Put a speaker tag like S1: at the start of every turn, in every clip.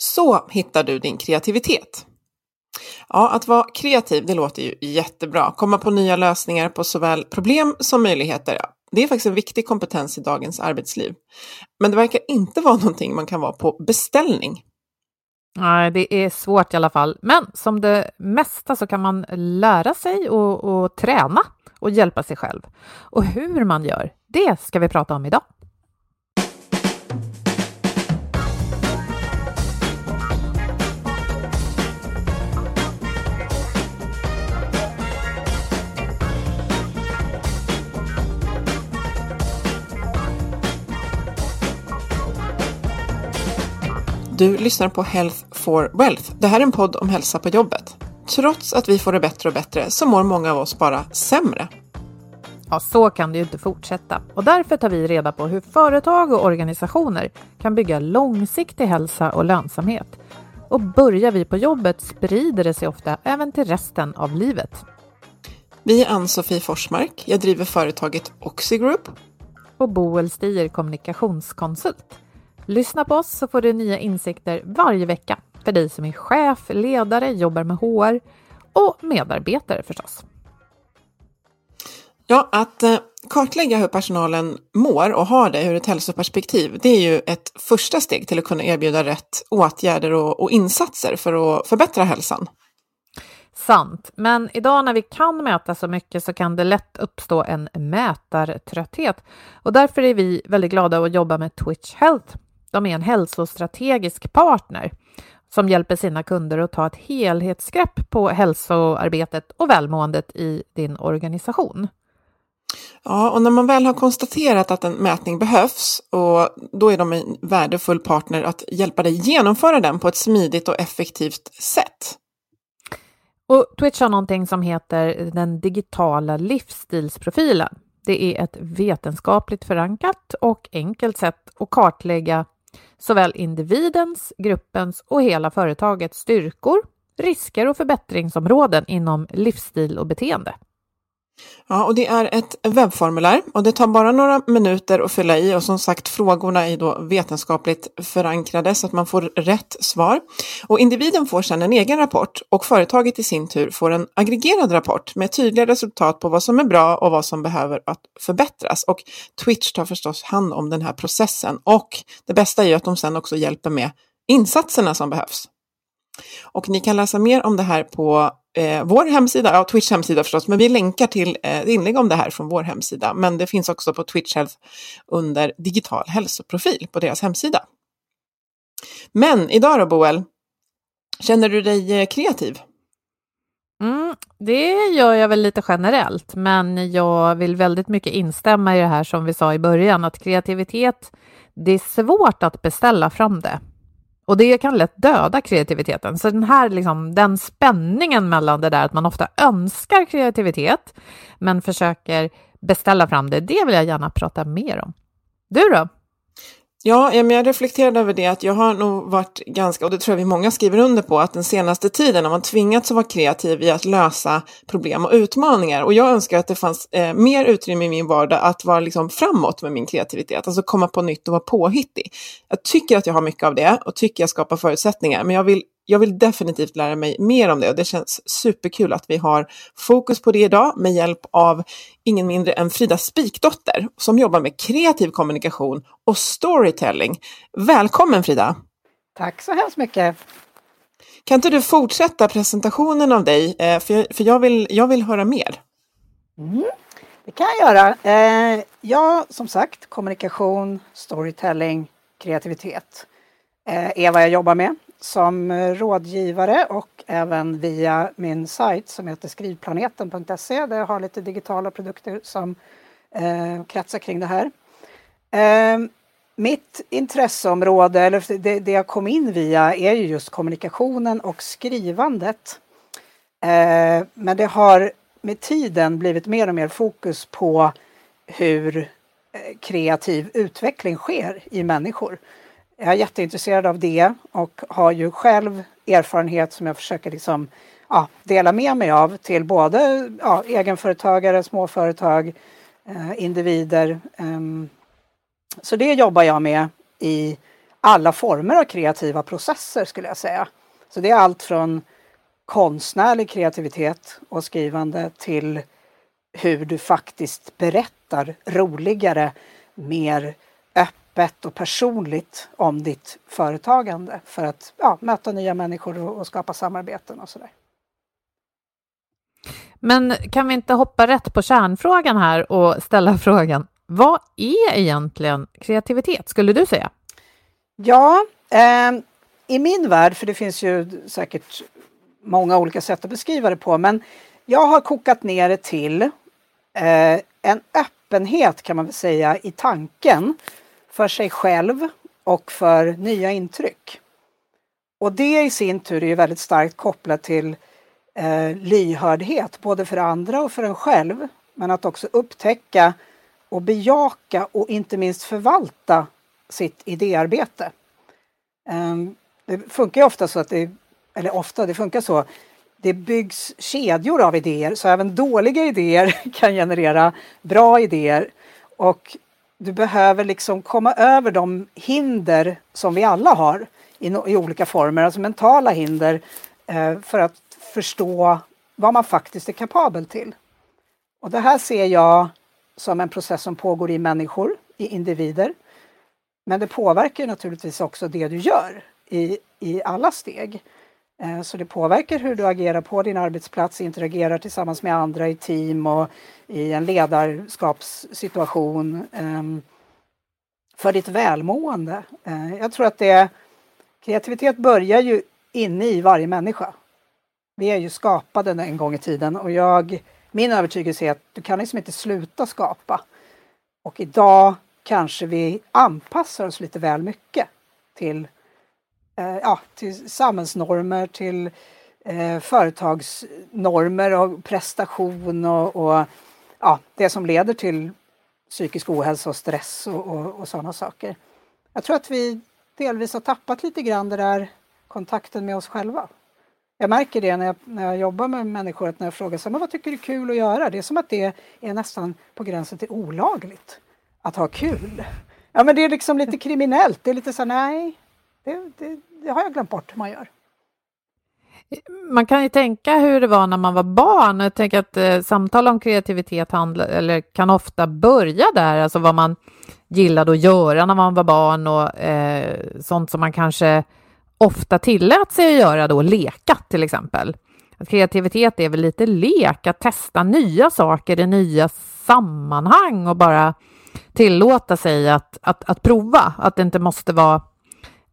S1: Så hittar du din kreativitet. Ja, att vara kreativ, det låter ju jättebra. Komma på nya lösningar på såväl problem som möjligheter. Det är faktiskt en viktig kompetens i dagens arbetsliv. Men det verkar inte vara någonting man kan vara på beställning.
S2: Nej, det är svårt i alla fall. Men som det mesta så kan man lära sig och, och träna och hjälpa sig själv. Och hur man gör, det ska vi prata om idag.
S1: Du lyssnar på Health for Wealth. Det här är en podd om hälsa på jobbet. Trots att vi får det bättre och bättre så mår många av oss bara sämre.
S2: Ja, så kan det ju inte fortsätta. Och därför tar vi reda på hur företag och organisationer kan bygga långsiktig hälsa och lönsamhet. Och börjar vi på jobbet sprider det sig ofta även till resten av livet.
S1: Vi är Ann-Sofie Forsmark. Jag driver företaget Oxigroup.
S2: Och Boel Stier kommunikationskonsult. Lyssna på oss så får du nya insikter varje vecka för dig som är chef, ledare, jobbar med HR och medarbetare förstås.
S1: Ja, att eh, kartlägga hur personalen mår och har det ur ett hälsoperspektiv, det är ju ett första steg till att kunna erbjuda rätt åtgärder och, och insatser för att förbättra hälsan.
S2: Sant, men idag när vi kan mäta så mycket så kan det lätt uppstå en mätartrötthet och därför är vi väldigt glada att jobba med Twitch Health de är en hälsostrategisk partner som hjälper sina kunder att ta ett helhetsgrepp på hälsoarbetet och välmåendet i din organisation.
S1: Ja, och när man väl har konstaterat att en mätning behövs, och då är de en värdefull partner att hjälpa dig genomföra den på ett smidigt och effektivt sätt.
S2: Och Twitch har någonting som heter den digitala livsstilsprofilen. Det är ett vetenskapligt förankrat och enkelt sätt att kartlägga såväl individens, gruppens och hela företagets styrkor, risker och förbättringsområden inom livsstil och beteende.
S1: Ja, och det är ett webbformulär och det tar bara några minuter att fylla i och som sagt frågorna är då vetenskapligt förankrade så att man får rätt svar. Och individen får sedan en egen rapport och företaget i sin tur får en aggregerad rapport med tydliga resultat på vad som är bra och vad som behöver att förbättras. Och Twitch tar förstås hand om den här processen och det bästa är ju att de sedan också hjälper med insatserna som behövs. Och ni kan läsa mer om det här på eh, vår hemsida, ja Twitch hemsida förstås, men vi länkar till eh, inlägg om det här från vår hemsida. Men det finns också på Twitch Health under digital hälsoprofil på deras hemsida. Men idag då Boel, känner du dig eh, kreativ?
S2: Mm, det gör jag väl lite generellt, men jag vill väldigt mycket instämma i det här som vi sa i början, att kreativitet, det är svårt att beställa fram det. Och det kan lätt döda kreativiteten. Så den här liksom, den spänningen mellan det där att man ofta önskar kreativitet men försöker beställa fram det, det vill jag gärna prata mer om. Du då?
S1: Ja, jag reflekterade över det att jag har nog varit ganska, och det tror jag vi många skriver under på, att den senaste tiden har man tvingats att vara kreativ i att lösa problem och utmaningar. Och jag önskar att det fanns eh, mer utrymme i min vardag att vara liksom framåt med min kreativitet, alltså komma på nytt och vara påhittig. Jag tycker att jag har mycket av det och tycker jag skapar förutsättningar, men jag vill jag vill definitivt lära mig mer om det och det känns superkul att vi har fokus på det idag med hjälp av ingen mindre än Frida Spikdotter som jobbar med kreativ kommunikation och storytelling. Välkommen Frida!
S3: Tack så hemskt mycket!
S1: Kan inte du fortsätta presentationen av dig, eh, för jag, jag, vill, jag vill höra mer.
S3: Mm, det kan jag göra. Eh, ja, som sagt, kommunikation, storytelling, kreativitet eh, är vad jag jobbar med som eh, rådgivare och även via min sajt som heter skrivplaneten.se där jag har lite digitala produkter som eh, kretsar kring det här. Eh, mitt intresseområde, eller det, det, jag kom in via, är ju just kommunikationen och skrivandet. Eh, men det har med tiden blivit mer och mer fokus på hur eh, kreativ utveckling sker i människor. Jag är jätteintresserad av det och har ju själv erfarenhet som jag försöker liksom, ja, dela med mig av till både ja, egenföretagare, småföretag, eh, individer. Um, så det jobbar jag med i alla former av kreativa processer skulle jag säga. Så det är allt från konstnärlig kreativitet och skrivande till hur du faktiskt berättar roligare, mer öppet och personligt om ditt företagande för att ja, möta nya människor och, och skapa samarbeten och sådär.
S2: Men kan vi inte hoppa rätt på kärnfrågan här och ställa frågan, vad är egentligen kreativitet, skulle du säga?
S3: Ja, eh, i min värld, för det finns ju säkert många olika sätt att beskriva det på, men jag har kokat ner det till eh, en öppenhet kan man väl säga i tanken för sig själv och för nya intryck. Och det i sin tur är väldigt starkt kopplat till eh, lyhördhet, både för andra och för en själv. Men att också upptäcka och bejaka och inte minst förvalta sitt idéarbete. Eh, det funkar ofta så att det, eller ofta, det funkar så, det byggs kedjor av idéer så även dåliga idéer kan generera bra idéer. Och du behöver liksom komma över de hinder som vi alla har i, i olika former, alltså mentala hinder, eh, för att förstå vad man faktiskt är kapabel till. Och det här ser jag som en process som pågår i människor, i individer. Men det påverkar naturligtvis också det du gör i, i alla steg. Eh, så det påverkar hur du agerar på din arbetsplats, interagerar tillsammans med andra i team och i en ledarskapssituation. Ehm, för ditt välmående. Eh, jag tror att det kreativitet börjar ju inne i varje människa. Vi är ju skapade en gång i tiden och jag, min övertygelse är att du kan liksom inte sluta skapa. Och idag kanske vi anpassar oss lite väl mycket till, Eh, ja, till samhällsnormer, till eh, företagsnormer och prestation och, och, ja, det som leder till psykisk ohälsa och stress och, och, och sådana saker. Jag tror att vi delvis har tappat lite grann den där kontakten med oss själva. Jag märker det när jag, när jag jobbar med människor, att när jag frågar så, men vad tycker du är kul att göra? Det är som att det är nästan på gränsen till olagligt att ha kul. Ja men det är liksom lite kriminellt, det är lite så nej, det, det, det har jag glömt bort hur man gör.
S2: Man kan ju tänka hur det var när man var barn. Jag tänker att eh, samtal om kreativitet handla, eller kan ofta börja där, alltså vad man gillade att göra när man var barn och eh, sånt som man kanske ofta tillät sig att göra då, leka till exempel. Att kreativitet är väl lite lek, att testa nya saker i nya sammanhang och bara tillåta sig att, att, att prova, att det inte måste vara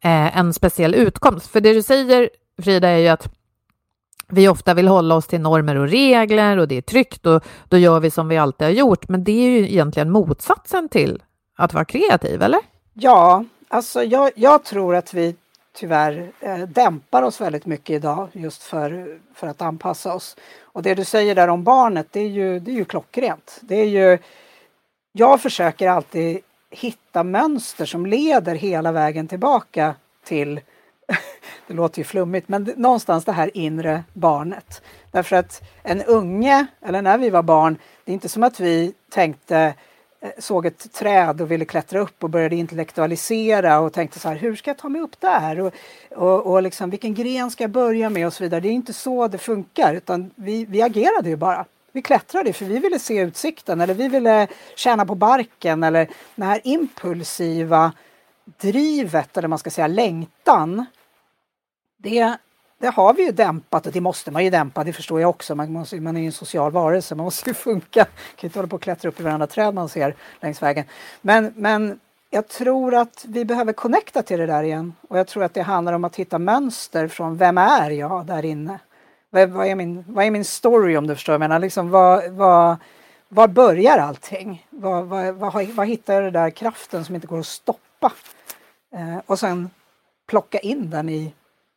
S2: eh, en speciell utkomst. För det du säger, Frida, är ju att vi ofta vill hålla oss till normer och regler och det är tryggt och då gör vi som vi alltid har gjort. Men det är ju egentligen motsatsen till att vara kreativ, eller?
S3: Ja, alltså jag, jag tror att vi tyvärr eh, dämpar oss väldigt mycket idag just för, för att anpassa oss. Och det du säger där om barnet, det är ju, det är ju klockrent. Det är ju, jag försöker alltid hitta mönster som leder hela vägen tillbaka till det låter ju flummigt, men någonstans det här inre barnet. Därför att en unge, eller när vi var barn, det är inte som att vi tänkte eh, såg ett träd och ville klättra upp och började intellektualisera och tänkte så här, hur ska jag ta mig upp där? Och, och, och liksom, vilken gren ska jag börja med och så vidare. Det är inte så det funkar utan vi, vi agerade ju bara. Vi klättrade för vi ville se utsikten eller vi ville tjäna på barken eller det här impulsiva drivet eller man ska säga längtan. Det, det har vi ju dämpat och det måste man ju dämpa, det förstår jag också. Man, måste, man är ju en social varelse, man måste ju funka. Man kan inte hålla på och klättra upp i varandra träd man ser längs vägen. Men, men jag tror att vi behöver connecta till det där igen. Och jag tror att det handlar om att hitta mönster från vem är jag där inne? Vad, vad, är, min, vad är min story om du förstår? Jag menar, liksom, vad, vad, var börjar allting? Vad, vad, vad, vad hittar jag den där kraften som inte går att stoppa? Eh, och sen plocka in den i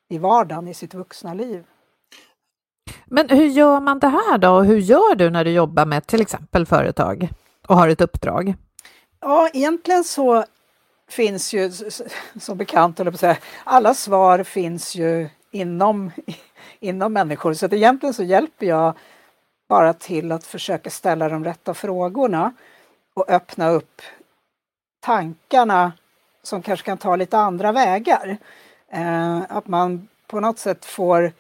S3: i vardagen i sitt vuxna liv.
S2: Men hur gör man det här då? Hur gör du när du jobbar med till exempel företag och har ett uppdrag?
S3: Ja, egentligen så finns ju som bekant, eller på säga, alla svar finns ju inom, inom människor. Så att egentligen så hjälper jag bara till att försöka ställa de rätta frågorna och öppna upp tankarna som kanske kan ta lite andra vägar. Eh, att man på något sätt får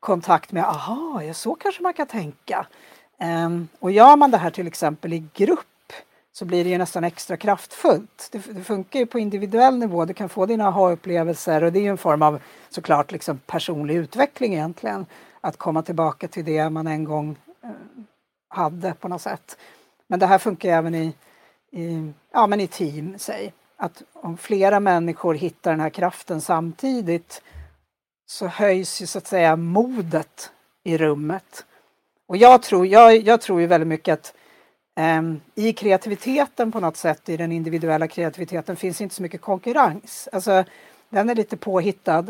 S3: kontakt med, aha, ja, så kanske man kan tänka. Eh, och gör man det här till exempel i grupp så blir det ju nästan extra kraftfullt. Det, det funkar ju på individuell nivå, du kan få dina aha-upplevelser och det är ju en form av såklart liksom personlig utveckling egentligen. Att komma tillbaka till det man en gång eh, hade på något sätt. Men det här funkar även i, i, ja, men i team, säg. Att om flera människor hittar den här kraften samtidigt så höjs ju så att säga modet i rummet. Och jag tror, jag, jag tror ju väldigt mycket att Ehm, i kreativiteten på något sätt, i den individuella kreativiteten, finns inte så mycket konkurrens. Alltså, den är lite påhittad.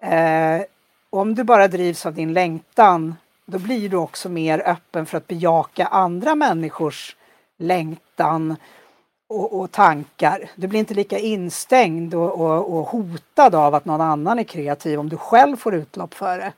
S3: Ehm, om du bara drivs av din längtan, då blir du också mer öppen för att bejaka andra människors längtan och, och tankar. Du blir inte lika instängd och, och, och, hotad av att någon annan är kreativ om du själv får utlopp för det.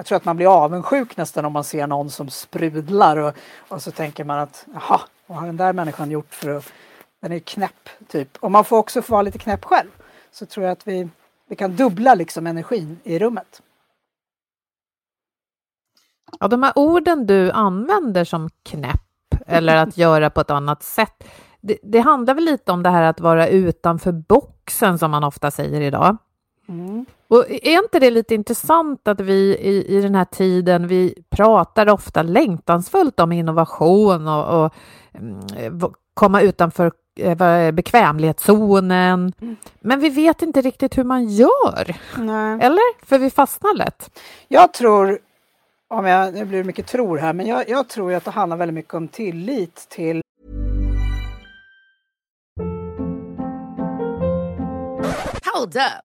S3: Jag tror att man blir avundsjuk nästan om man ser någon som sprudlar och, och så tänker man att jaha, vad har den där människan gjort för att... Den är knäpp, typ. Och man får också få vara lite knäpp själv. Så tror jag att vi, vi kan dubbla liksom energin i rummet.
S2: Ja, de här orden du använder som knäpp eller att göra på ett annat sätt, det, det, handlar väl lite om det här att vara utanför boxen som man ofta säger idag. Mm. Och är inte det lite intressant att vi i, i den här tiden, vi pratar ofta längtansfullt om innovation och, och mm, komma utanför eh, bekvämlighetszonen. Mm. Men vi vet inte riktigt hur man gör. Nej. Eller? För vi fastnar lätt.
S3: Jag tror om jag, nu blir det mycket tror här, men jag, jag tror att det handlar väldigt mycket om tillit till
S4: Hold up.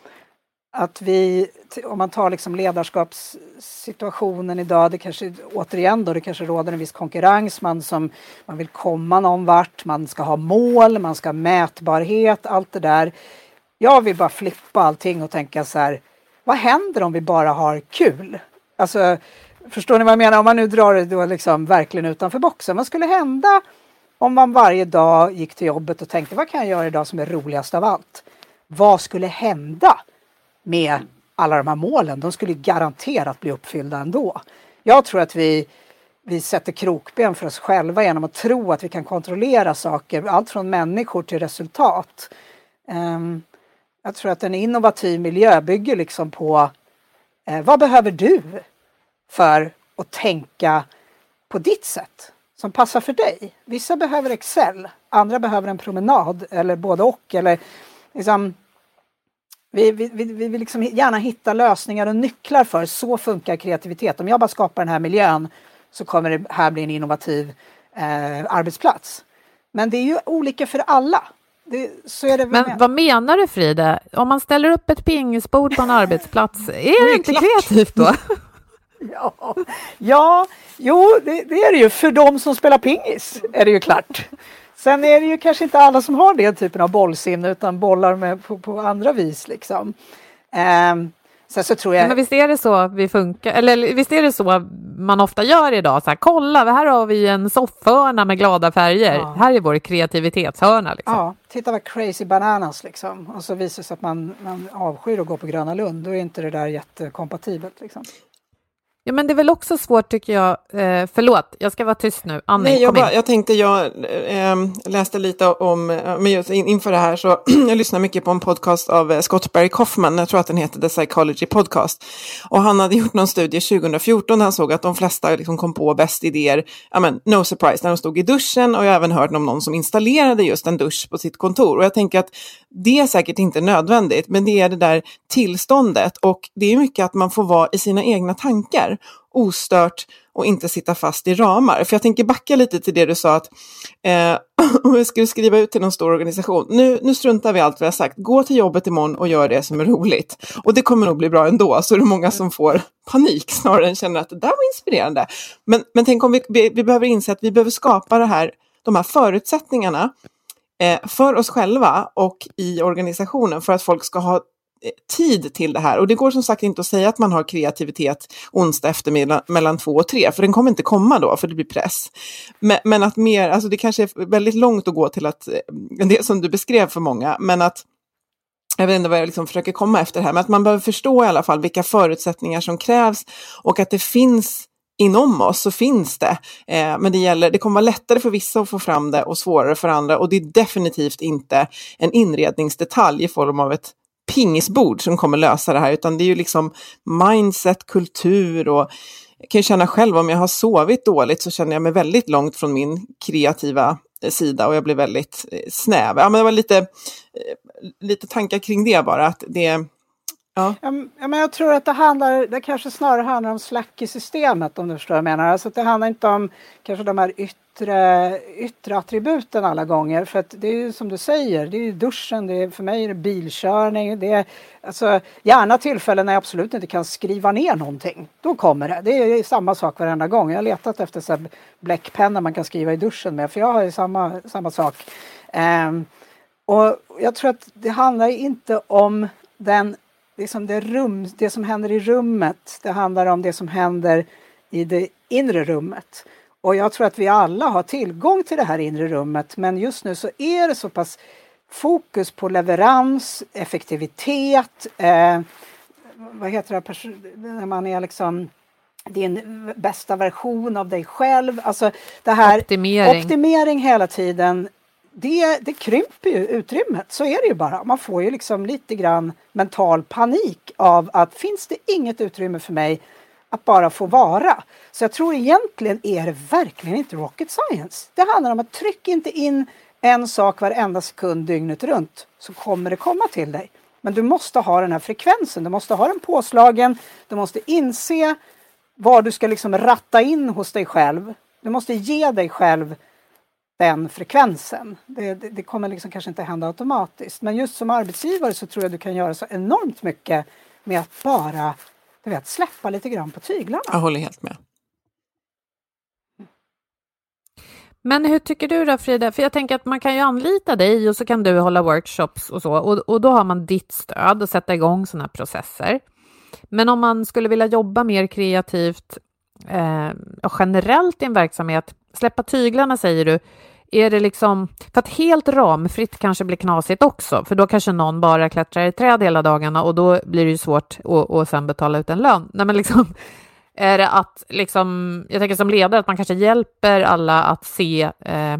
S3: att vi, om man tar liksom ledarskapssituationen idag, det kanske återigen då, det kanske råder en viss konkurrens, man, som, man vill komma någon vart, man ska ha mål, man ska ha mätbarhet, allt det där. Jag vill bara flippa allting och tänka så här, vad händer om vi bara har kul? Alltså, förstår ni vad jag menar? Om man nu drar det då liksom verkligen utanför boxen, vad skulle hända om man varje dag gick till jobbet och tänkte vad kan jag göra idag som är roligast av allt? Vad skulle hända med alla de här målen? De skulle garanterat bli uppfyllda ändå. Jag tror att vi, vi sätter krokben för oss själva genom att tro att vi kan kontrollera saker, allt från människor till resultat. Um, jag tror att en innovativ miljö bygger liksom på eh, vad behöver du för att tänka på ditt sätt? som passar för dig. Vissa behöver Excel, andra behöver en promenad eller både och. Eller liksom, vi, vi, vi, vi vill liksom gärna hitta lösningar och nycklar för så funkar kreativitet. Om jag bara skapar den här miljön så kommer det här bli en innovativ eh, arbetsplats. Men det är ju olika för alla. det, så är det väl
S2: Men
S3: med.
S2: vad menar du Frida? Om man ställer upp ett pingisbord på en arbetsplats, är det
S1: är
S2: inte kreativt då?
S3: Ja, ja jo, det, det är det ju. För de som spelar pingis är det ju klart. Sen är det ju kanske inte alla som har den typen av bollsinne utan bollar med på, på andra vis liksom. Ehm, sen så tror jag...
S2: Men visst är det så vi funkar, eller visst är det så man ofta gör idag? Så här, kolla, här har vi en soffhörna med glada färger.
S3: Ja.
S2: Här är vår kreativitetshörna. Liksom.
S3: Ja, titta vad crazy bananas liksom. Och så visar det sig att man, man avskyr att gå på Gröna Lund. Då är inte det där jättekompatibelt liksom.
S2: Ja, men det är väl också svårt tycker jag. Eh, förlåt, jag ska vara tyst nu. Annie,
S1: Nej, jag, bara, jag tänkte, jag eh, läste lite om, eh, men just in, inför det här så jag lyssnar mycket på en podcast av eh, Scott Barry Kaufman, jag tror att den heter The Psychology Podcast. Och han hade gjort någon studie 2014 där han såg att de flesta liksom kom på bäst idéer, ja men no surprise, när de stod i duschen och jag har även hört om någon som installerade just en dusch på sitt kontor. Och jag tänker att det är säkert inte nödvändigt, men det är det där tillståndet och det är mycket att man får vara i sina egna tankar ostört och inte sitta fast i ramar. För jag tänker backa lite till det du sa att eh, om jag skulle skriva ut till någon stor organisation, nu, nu struntar vi i allt vi har sagt, gå till jobbet imorgon och gör det som är roligt. Och det kommer nog bli bra ändå, så är det många som får panik snarare än känner att det där var inspirerande. Men, men tänk om vi, vi, vi behöver inse att vi behöver skapa det här, de här förutsättningarna eh, för oss själva och i organisationen för att folk ska ha Eh, tid till det här. Och det går som sagt inte att säga att man har kreativitet onsdag eftermiddag mellan två och tre, för den kommer inte komma då, för det blir press. Men, men att mer, alltså det kanske är väldigt långt att gå till att, eh, det som du beskrev för många, men att jag vet inte vad jag liksom försöker komma efter här, men att man behöver förstå i alla fall vilka förutsättningar som krävs och att det finns inom oss så finns det. Eh, men det, gäller, det kommer vara lättare för vissa att få fram det och svårare för andra. Och det är definitivt inte en inredningsdetalj i form av ett pingisbord som kommer lösa det här, utan det är ju liksom mindset, kultur och jag kan ju känna själv om jag har sovit dåligt så känner jag mig väldigt långt från min kreativa eh, sida och jag blir väldigt eh, snäv. Ja, men det var lite, eh, lite tankar kring det bara, att det Ja.
S3: Ja, men- jag tror att det handlar, det kanske snarare handlar om slack i systemet om du förstår vad jag menar. Alltså att det handlar inte om kanske de här yttre, yttre attributen alla gånger. För att det är ju som du säger, det är ju duschen, det är, för mig är det bilkörning. Det är, alltså, gärna tillfällen när jag absolut inte kan skriva ner någonting. Då kommer det. Det är samma sak varenda gång. Jag har letat efter så man kan skriva i duschen med. För jag har ju samma, samma sak. Ehm, och jag tror att det handlar inte om den liksom det, rum, det som händer i rummet. Det handlar om det som händer i det inre rummet. Och jag tror att vi alla har tillgång till det här inre rummet men just nu så är det så pass fokus på leverans, effektivitet, eh, vad heter det, när man är liksom din bästa version av dig själv. Alltså det här
S2: Optimering.
S3: optimering hela tiden. Det, det krymper ju utrymmet, så är det ju bara. Man får ju liksom lite grann mental panik av att finns det inget utrymme för mig att bara få vara. Så jag tror egentligen är det verkligen inte rocket science. Det handlar om att tryck inte in en sak varenda sekund dygnet runt så kommer det komma till dig. Men du måste ha den här frekvensen, du måste ha den påslagen, du måste inse vad du ska liksom ratta in hos dig själv. Du måste ge dig själv den frekvensen. Det, det, det kommer liksom kanske inte hända automatiskt. Men just som arbetsgivare så tror jag du kan göra så enormt mycket med att bara du vet, släppa lite grann på tyglarna.
S1: Jag håller helt med.
S2: Men hur tycker du då Frida? För jag tänker att man kan ju anlita dig och så kan du hålla workshops och så och, och då har man ditt stöd och sätta igång sådana processer. Men om man skulle vilja jobba mer kreativt eh, och generellt i en verksamhet, släppa tyglarna säger du, är det liksom, för att helt ramfritt kanske blir knasigt också, för då kanske någon bara klättrar i träd hela dagarna och då blir det ju svårt att, att sen betala ut en lön. Nej, men liksom, är det att, liksom, jag tänker som ledare, att man kanske hjälper alla att se eh,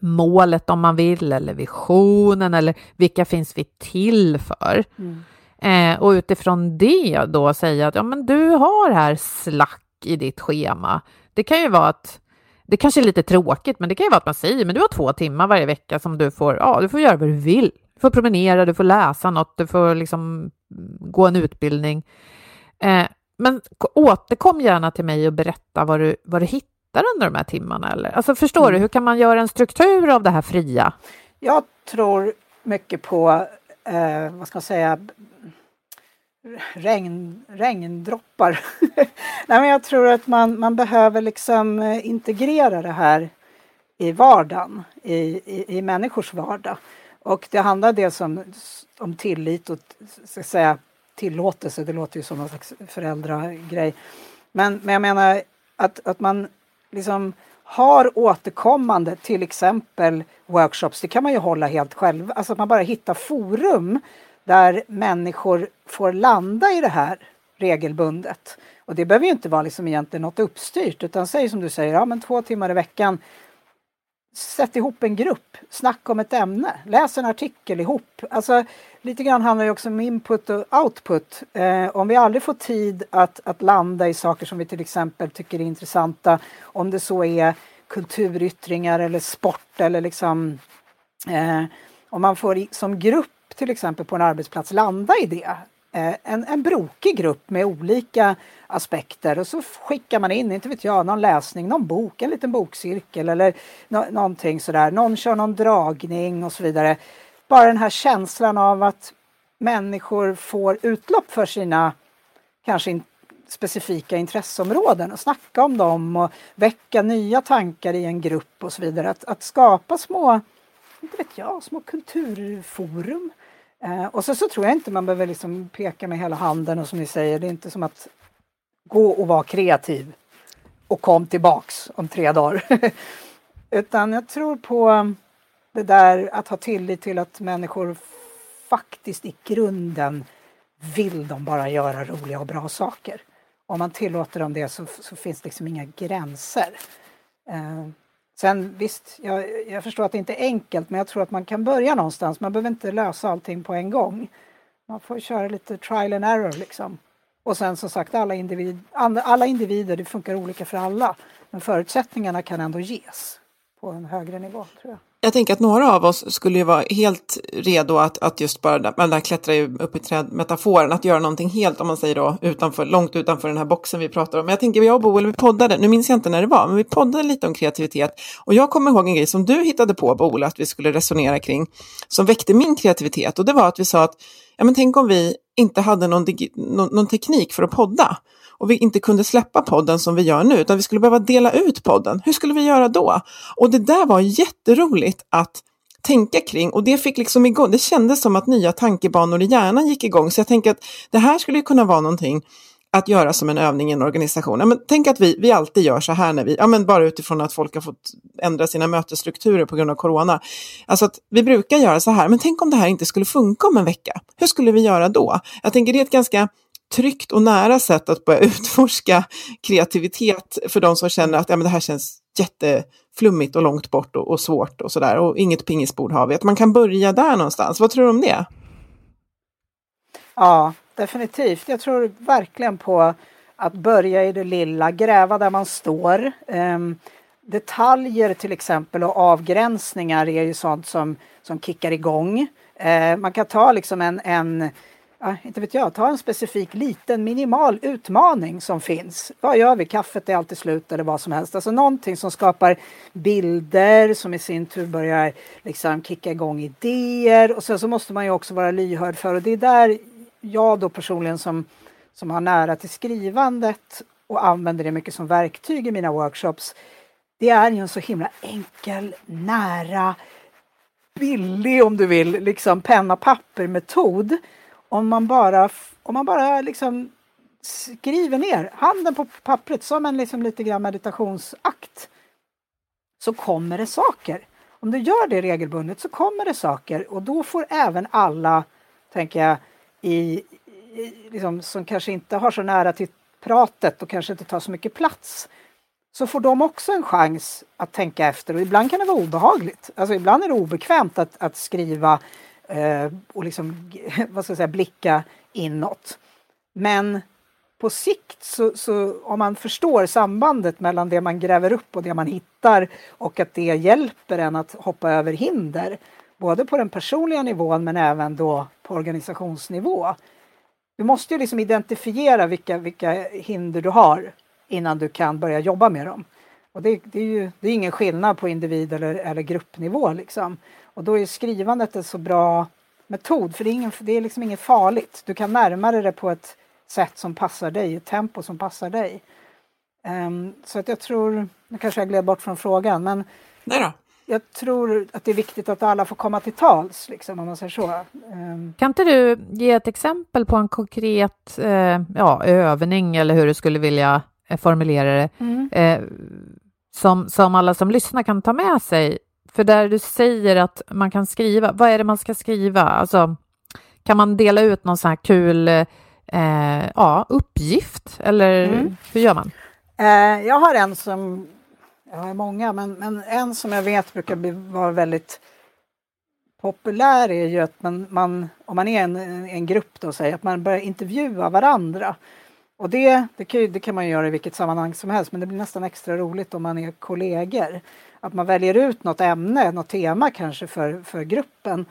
S2: målet om man vill, eller visionen, eller vilka finns vi till för?
S3: Mm.
S2: Eh, och utifrån det då säga att ja, men du har här slack i ditt schema. Det kan ju vara att det kanske är lite tråkigt, men det kan ju vara att man säger men du har två timmar varje vecka som du får, ja, du får göra vad du vill. Du får promenera, du får läsa något, du får liksom gå en utbildning. Eh, men återkom gärna till mig och berätta vad du, vad du hittar under de här timmarna. Eller? Alltså, förstår du, hur kan man göra en struktur av det här fria?
S3: Jag tror mycket på, eh, vad ska man säga, regn, regndroppar. Nej, men jag tror att man, man behöver liksom eh, integrera det här i vardagen, i, i, i människors vardag. Och det handlar dels om, om tillit och så att säga, tillåtelse, det låter ju som någon slags föräldragrej. Men, men jag menar att, att man liksom har återkommande till exempel workshops, det kan man ju hålla helt själv, alltså att man bara hittar forum där människor får landa i det här regelbundet. Och det behöver ju inte vara liksom egentligen något uppstyrt utan säg som du säger, ja men två timmar i veckan Sätt ihop en grupp, snacka om ett ämne, läs en artikel ihop. Alltså, lite grann handlar det också om input och output. Eh, om vi aldrig får tid att, att landa i saker som vi till exempel tycker är intressanta, om det så är kulturyttringar eller sport eller liksom eh, om man får som grupp till exempel på en arbetsplats landa i det. Eh, en, en brokig grupp med olika aspekter och så skickar man in, inte vet jag, någon läsning, någon bok, en liten bokcirkel eller no någonting sådär. Någon kör någon dragning och så vidare. Bara den här känslan av att människor får utlopp för sina kanske in specifika intresseområden och snacka om dem och väcka nya tankar i en grupp och så vidare. Att, att skapa små, inte vet jag, små kulturforum Eh, och så, så tror jag inte man behöver liksom peka med hela handen och som ni säger, det är inte som att gå och vara kreativ och kom tillbaks om tre dagar. Utan jag tror på um, det där att ha tillit till att människor faktiskt i grunden vill de bara göra roliga och bra saker. Om man tillåter dem det så, så finns det liksom inga gränser. Eh, Sen visst, jag, jag, förstår att det inte är enkelt men jag tror att man kan börja någonstans. Man behöver inte lösa allting på en gång. Man får köra lite trial and error liksom. Och sen som sagt alla, individ, alla individer, det funkar olika för alla. Men förutsättningarna kan ändå ges på en högre nivå tror jag.
S1: Jag tänker att några av oss skulle ju vara helt redo att, att just bara, den där klättra upp i träd-metaforen, att göra någonting helt, om man säger då, utanför, långt utanför den här boxen vi pratar om. Men jag tänker, jag och Boel, vi poddade, nu minns jag inte när det var, men vi poddade lite om kreativitet. Och jag kommer ihåg en grej som du hittade på, Boel, att vi skulle resonera kring, som väckte min kreativitet. Och det var att vi sa att, ja men tänk om vi inte hade någon, någon, någon teknik för att podda och vi inte kunde släppa podden som vi gör nu, utan vi skulle behöva dela ut podden. Hur skulle vi göra då? Och det där var jätteroligt att tänka kring och det fick liksom igång, det kändes som att nya tankebanor i hjärnan gick igång. Så jag tänker att det här skulle kunna vara någonting att göra som en övning i en organisation. Ja, men tänk att vi, vi alltid gör så här när vi, ja, men bara utifrån att folk har fått ändra sina mötesstrukturer på grund av corona. Alltså att vi brukar göra så här, men tänk om det här inte skulle funka om en vecka. Hur skulle vi göra då? Jag tänker det är ett ganska tryggt och nära sätt att börja utforska kreativitet för de som känner att ja, men det här känns jätteflummigt och långt bort och, och svårt och sådär och inget pingisbord har vi. Att man kan börja där någonstans. Vad tror du om det?
S3: Ja, definitivt. Jag tror verkligen på att börja i det lilla, gräva där man står. Um, detaljer till exempel och avgränsningar är ju sånt som, som kickar igång. Uh, man kan ta liksom en, en inte vet jag, ta en specifik liten minimal utmaning som finns. Vad gör vi? Kaffet är alltid slut eller vad som helst. Alltså någonting som skapar bilder som i sin tur börjar liksom kicka igång idéer och sen så måste man ju också vara lyhörd för och det är där jag då personligen som, som har nära till skrivandet och använder det mycket som verktyg i mina workshops. Det är ju en så himla enkel, nära, billig om du vill, liksom penna papper metod om man bara, om man bara liksom skriver ner handen på pappret som en liksom lite grann meditationsakt så kommer det saker. Om du gör det regelbundet så kommer det saker och då får även alla, tänker jag, i, i, liksom, som kanske inte har så nära till pratet och kanske inte tar så mycket plats så får de också en chans att tänka efter och ibland kan det vara obehagligt. Alltså ibland är det obekvämt att, att skriva Eh, och liksom, vad ska jag säga, blicka inåt. Men på sikt så, så, om man förstår sambandet mellan det man gräver upp och det man hittar och att det hjälper en att hoppa över hinder, både på den personliga nivån men även då på organisationsnivå. Du måste ju liksom identifiera vilka, vilka hinder du har innan du kan börja jobba med dem. Och det, det, är ju det är ingen skillnad på individ eller, eller gruppnivå liksom. Och då är skrivandet en så bra metod för det är, ingen, det är liksom inget farligt. Du kan närma dig det på ett sätt som passar dig, ett tempo som passar dig. Um, så att jag tror, nu kanske jag gled bort från frågan men
S1: Nej då.
S3: jag tror att det är viktigt att alla får komma till tals, liksom, om man säger så. Um,
S2: Kan inte du ge ett exempel på en konkret eh, ja, övning eller hur du skulle vilja eh, formulera det,
S3: mm.
S2: eh, som, som alla som lyssnar kan ta med sig? För där du säger att man kan skriva, vad är det man ska skriva? Alltså, kan man dela ut någon sån här kul eh, ja, uppgift eller
S3: Mm.
S2: hur gör man?
S3: Eh, jag har en som, jag har många, men, men en som jag vet brukar bli, vara väldigt populär är ju att man, man om man är en, en grupp då, säger att man börjar intervjua varandra. Och det, det, kan ju, det kan man göra i vilket sammanhang som helst, men det blir nästan extra roligt om man är kollegor. Att man väljer ut något ämne, något tema kanske för, för gruppen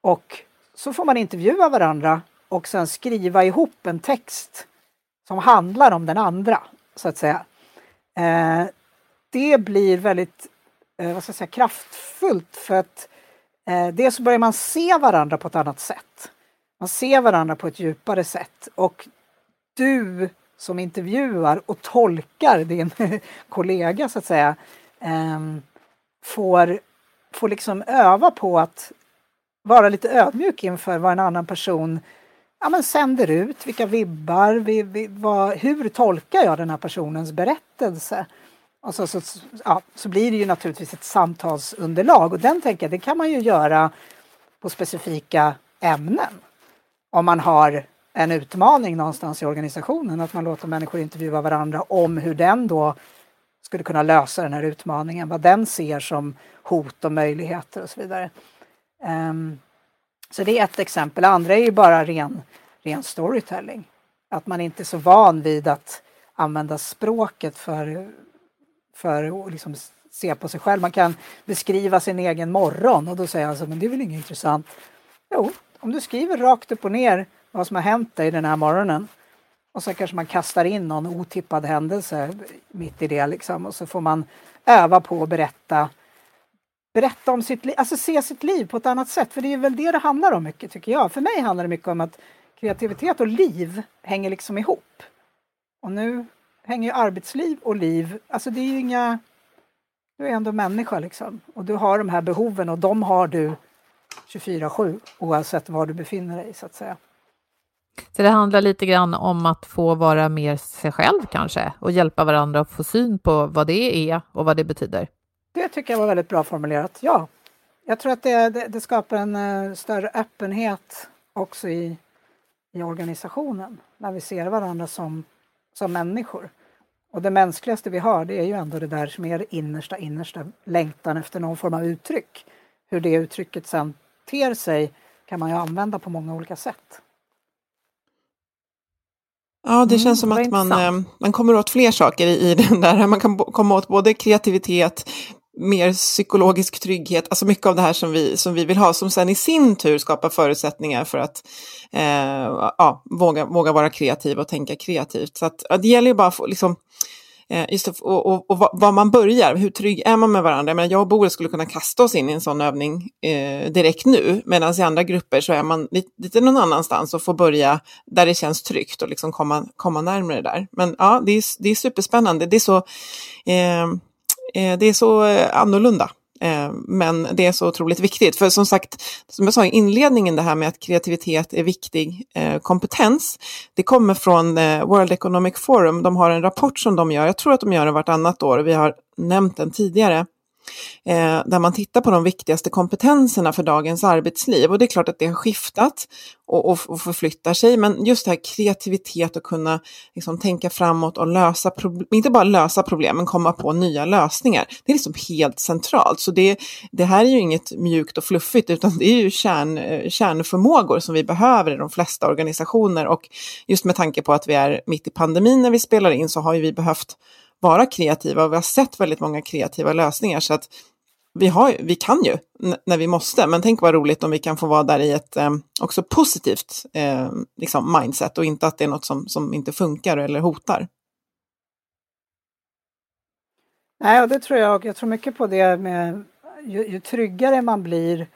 S3: och så får man intervjua varandra och sen skriva ihop en text som handlar om den andra, så att säga. Eh, det blir väldigt eh, vad ska jag säga, kraftfullt för att eh, dels så börjar man se varandra på ett annat sätt. Man ser varandra på ett djupare sätt och du som intervjuar och tolkar din kollega så att säga ehm, får, får liksom öva på att vara lite ödmjuk inför vad en annan person ja, men sänder ut, vilka vibbar, vi, vi, vad, hur tolkar jag den här personens berättelse? Och så, så, ja, så blir det ju naturligtvis ett samtalsunderlag och den tänker jag, det kan man ju göra på specifika ämnen. Om man har en utmaning någonstans i organisationen, att man låter människor intervjua varandra om hur den då skulle kunna lösa den här utmaningen, vad den ser som hot och möjligheter och så vidare. Ehm, så det är ett exempel. Andra är ju bara ren, ren storytelling. Att man inte är så van vid att använda språket för, för att liksom se på sig själv. Man kan beskriva sin egen morgon och då säger jag så, men det är väl inget intressant. Jo, om du skriver rakt upp och ner vad som har hänt dig den här morgonen och så kanske man kastar in någon otippad händelse mitt i det liksom och så får man öva på att berätta berätta om sitt liv, alltså se sitt liv på ett annat sätt. För det är väl det det handlar om mycket tycker jag. För mig handlar det mycket om att kreativitet och liv hänger liksom ihop. Och nu hänger ju arbetsliv och liv, alltså det är ju inga... Du är ändå människa liksom. Och du har de här behoven och de har du 24-7 oavsett var du befinner dig så att säga.
S2: Så det handlar lite grann om att få vara mer sig själv kanske och hjälpa varandra att få syn på vad det är och vad det betyder.
S3: Det tycker jag var väldigt bra formulerat, ja. Jag tror att det, det, det skapar en uh, större öppenhet också i, i organisationen när vi ser varandra som, som människor. Och det mänskligaste vi har det är ju ändå det där som är det innersta, innersta längtan efter någon form av uttryck. Hur det uttrycket sen ter sig kan man ju använda på många olika sätt.
S1: Ja, det
S2: Mm,
S1: känns som att man, eh, man kommer åt fler saker i, i den där. Man kan komma åt både kreativitet, mer psykologisk trygghet, alltså mycket av det här som vi, som vi vill ha, som sen i sin tur skapar förutsättningar för att eh, ja, våga, våga vara kreativ och tänka kreativt. Så att, ja, det gäller ju bara att få, liksom, Eh, just det, och, och, och var- man börjar, hur trygg är man med varandra? Jag, menar, jag och Boel skulle kunna kasta oss in i en sån övning eh, direkt nu, medan i andra grupper så är man lite, lite någon annanstans och får börja där det känns tryggt och liksom komma, komma närmare där. Men ja, det är, det är superspännande. Det är så, eh, eh det är så eh, annorlunda. Eh, men det är så otroligt viktigt. För som sagt, som jag sa i inledningen, det här med att kreativitet är viktig eh, kompetens. Det kommer från eh, World Economic Forum. De har en rapport som de gör. Jag tror att de gör det vartannat år. Vi har nämnt den tidigare. Eh, där man tittar på de viktigaste kompetenserna för dagens arbetsliv. Och det är klart att det har skiftat och, och, och förflyttar sig. Men just det här kreativitet och kunna liksom, tänka framåt och lösa problem, inte bara lösa problem, men komma på nya lösningar. Det är liksom helt centralt. Så det, det här är ju inget mjukt och fluffigt, utan det är ju kärn, eh, kärnförmågor som vi behöver i de flesta organisationer. Och just med tanke på att vi är mitt i pandemin när vi spelar in så har ju vi behövt vara kreativa och vi har sett väldigt många kreativa lösningar. Så att vi, har, vi kan ju när vi måste, men tänk vad roligt om vi kan få vara där i ett eh, också positivt eh, liksom mindset och inte att det är något som, som inte funkar eller hotar.
S3: Nej, och det tror jag. Jag tror mycket på det med ju, ju tryggare man blir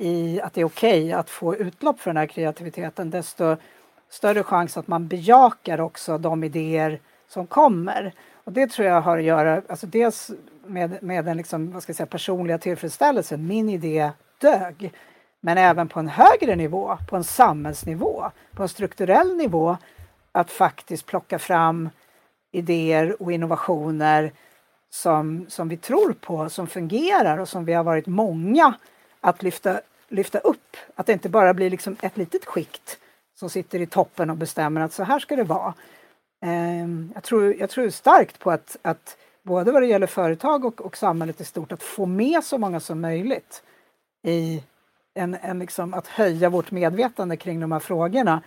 S3: i att det är okej okay att få utlopp för den här kreativiteten, desto större chans att man bejakar också de idéer som kommer. Och det tror jag har att göra, alltså dels med, med den liksom, vad ska jag säga, personliga tillfredsställelsen, min idé dög. Men även på en högre nivå, på en samhällsnivå, på en strukturell nivå, att faktiskt plocka fram idéer och innovationer som, som vi tror på, som fungerar och som vi har varit många att lyfta, lyfta upp. Att det inte bara blir liksom ett litet skikt som sitter i toppen och bestämmer att så här ska det vara. Ehm, jag, tror, jag tror starkt på att, att både vad det gäller företag och, och samhället i stort, att få med så många som möjligt i en, en liksom, att höja vårt medvetande kring de här frågorna.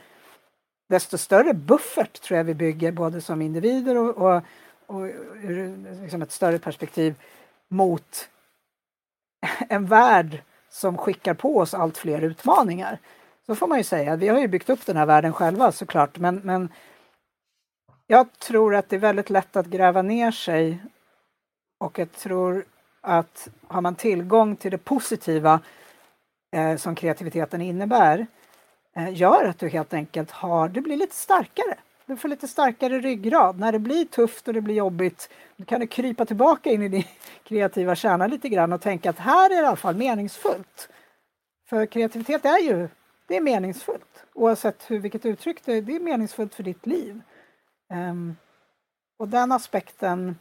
S3: Desto större buffert tror jag vi bygger både som individer och, och, och ur liksom ett större perspektiv mot en värld som skickar på oss allt fler utmaningar. Så får man ju säga. Vi har ju byggt upp den här världen själva såklart men, men jag tror att det är väldigt lätt att gräva ner sig och jag tror att har man tillgång till det positiva eh, som kreativiteten innebär eh, gör att du helt enkelt har, du blir lite starkare. Du får lite starkare ryggrad. När det blir tufft och det blir jobbigt då kan du krypa tillbaka in i din kreativa kärna lite grann och tänka att här är det i alla fall meningsfullt. För kreativitet är ju, det är meningsfullt. Oavsett hur, vilket uttryck det är, det är meningsfullt för ditt liv. Um, och den aspekten,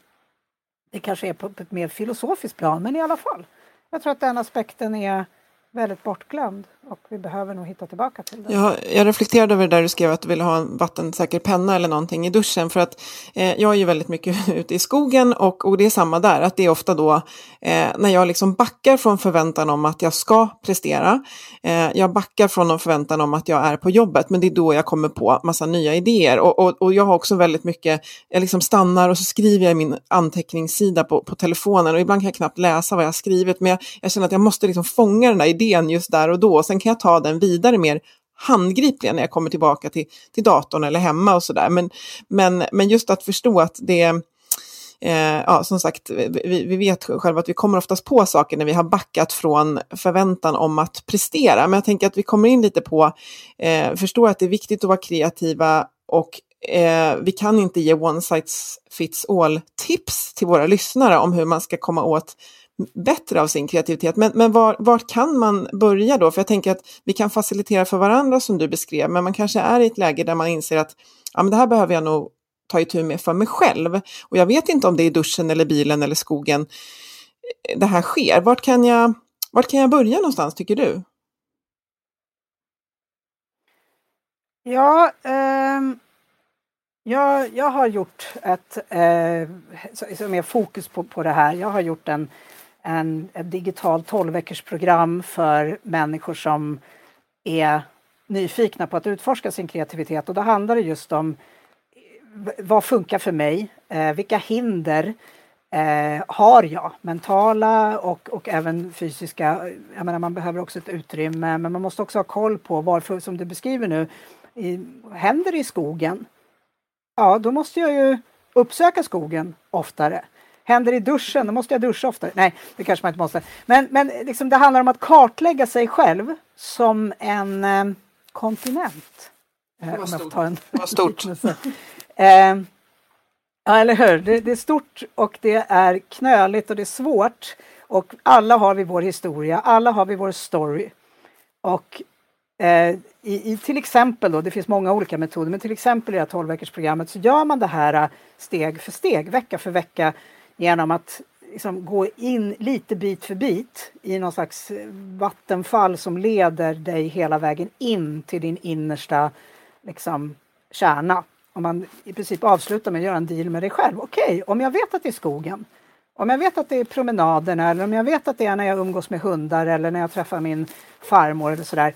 S3: det kanske är på, på ett mer filosofiskt plan, men i alla fall. Jag tror att den aspekten är väldigt bortglömd och vi behöver nog hitta tillbaka till den.
S1: Jag, jag reflekterade över det där du skrev att du ville ha en vattensäker penna eller någonting i duschen för att eh, jag är ju väldigt mycket ute i skogen och, och det är samma där att det är ofta då eh, när jag liksom backar från förväntan om att jag ska prestera. Eh, jag backar från någon förväntan om att jag är på jobbet men det är då jag kommer på massa nya idéer och, och, och jag har också väldigt mycket, jag liksom stannar och så skriver jag i min anteckningssida på, på telefonen och ibland kan jag knappt läsa vad jag har skrivit men jag, jag känner att jag måste liksom fånga den där idén just där och då. Sen kan jag ta den vidare mer handgripligen när jag kommer tillbaka till, till datorn eller hemma och sådär. Men, men, men just att förstå att det eh, ja, som sagt, vi, vi vet själva att vi kommer oftast på saker när vi har backat från förväntan om att prestera. Men jag tänker att vi kommer in lite på, eh, förstår att det är viktigt att vara kreativa och eh, vi kan inte ge one size fits all tips till våra lyssnare om hur man ska komma åt bättre av sin kreativitet. Men, men var, var kan man börja då? För jag tänker att vi kan facilitera för varandra som du beskrev, men man kanske är i ett läge där man inser att ja, men det här behöver jag nog ta itu med för mig själv. Och jag vet inte om det är i duschen eller bilen eller skogen eh, det här sker. Vart kan jag, vart kan jag börja någonstans tycker du?
S3: Ja, eh, jag, jag har gjort ett, eh, som är fokus på, på det här, jag har gjort en en, ett digitalt 12-veckorsprogram för människor som är nyfikna på att utforska sin kreativitet och då handlar det just om eh, vad funkar för mig? Eh, vilka hinder eh, har jag? Mentala och, och även fysiska. Jag menar, man behöver också ett utrymme men man måste också ha koll på varför, som du beskriver nu, i, händer det i skogen? Ja, då måste jag ju uppsöka skogen oftare. Händer i duschen, då måste jag duscha oftare. Nej, det kanske man inte måste. Men, men liksom det handlar om att kartlägga sig själv som en eh, kontinent.
S1: Eh, får ta en Vad stort.
S3: eh, ja, eller hur. Det, det, är stort och det är knöligt och det är svårt. Och alla har vi vår historia, alla har vi vår story. Och eh, i, i, till exempel då, det finns många olika metoder, men till exempel i det här 12 veckors programmet så gör man det här eh, steg för steg, vecka för vecka genom att liksom gå in lite bit för bit i någon slags eh, vattenfall som leder dig hela vägen in till din innersta liksom, kärna. Om man i princip avslutar med att göra en deal med dig själv. Okej, okay, om jag vet att det är skogen, om jag vet att det är promenaderna eller om jag vet att det är när jag umgås med hundar eller när jag träffar min farmor eller sådär.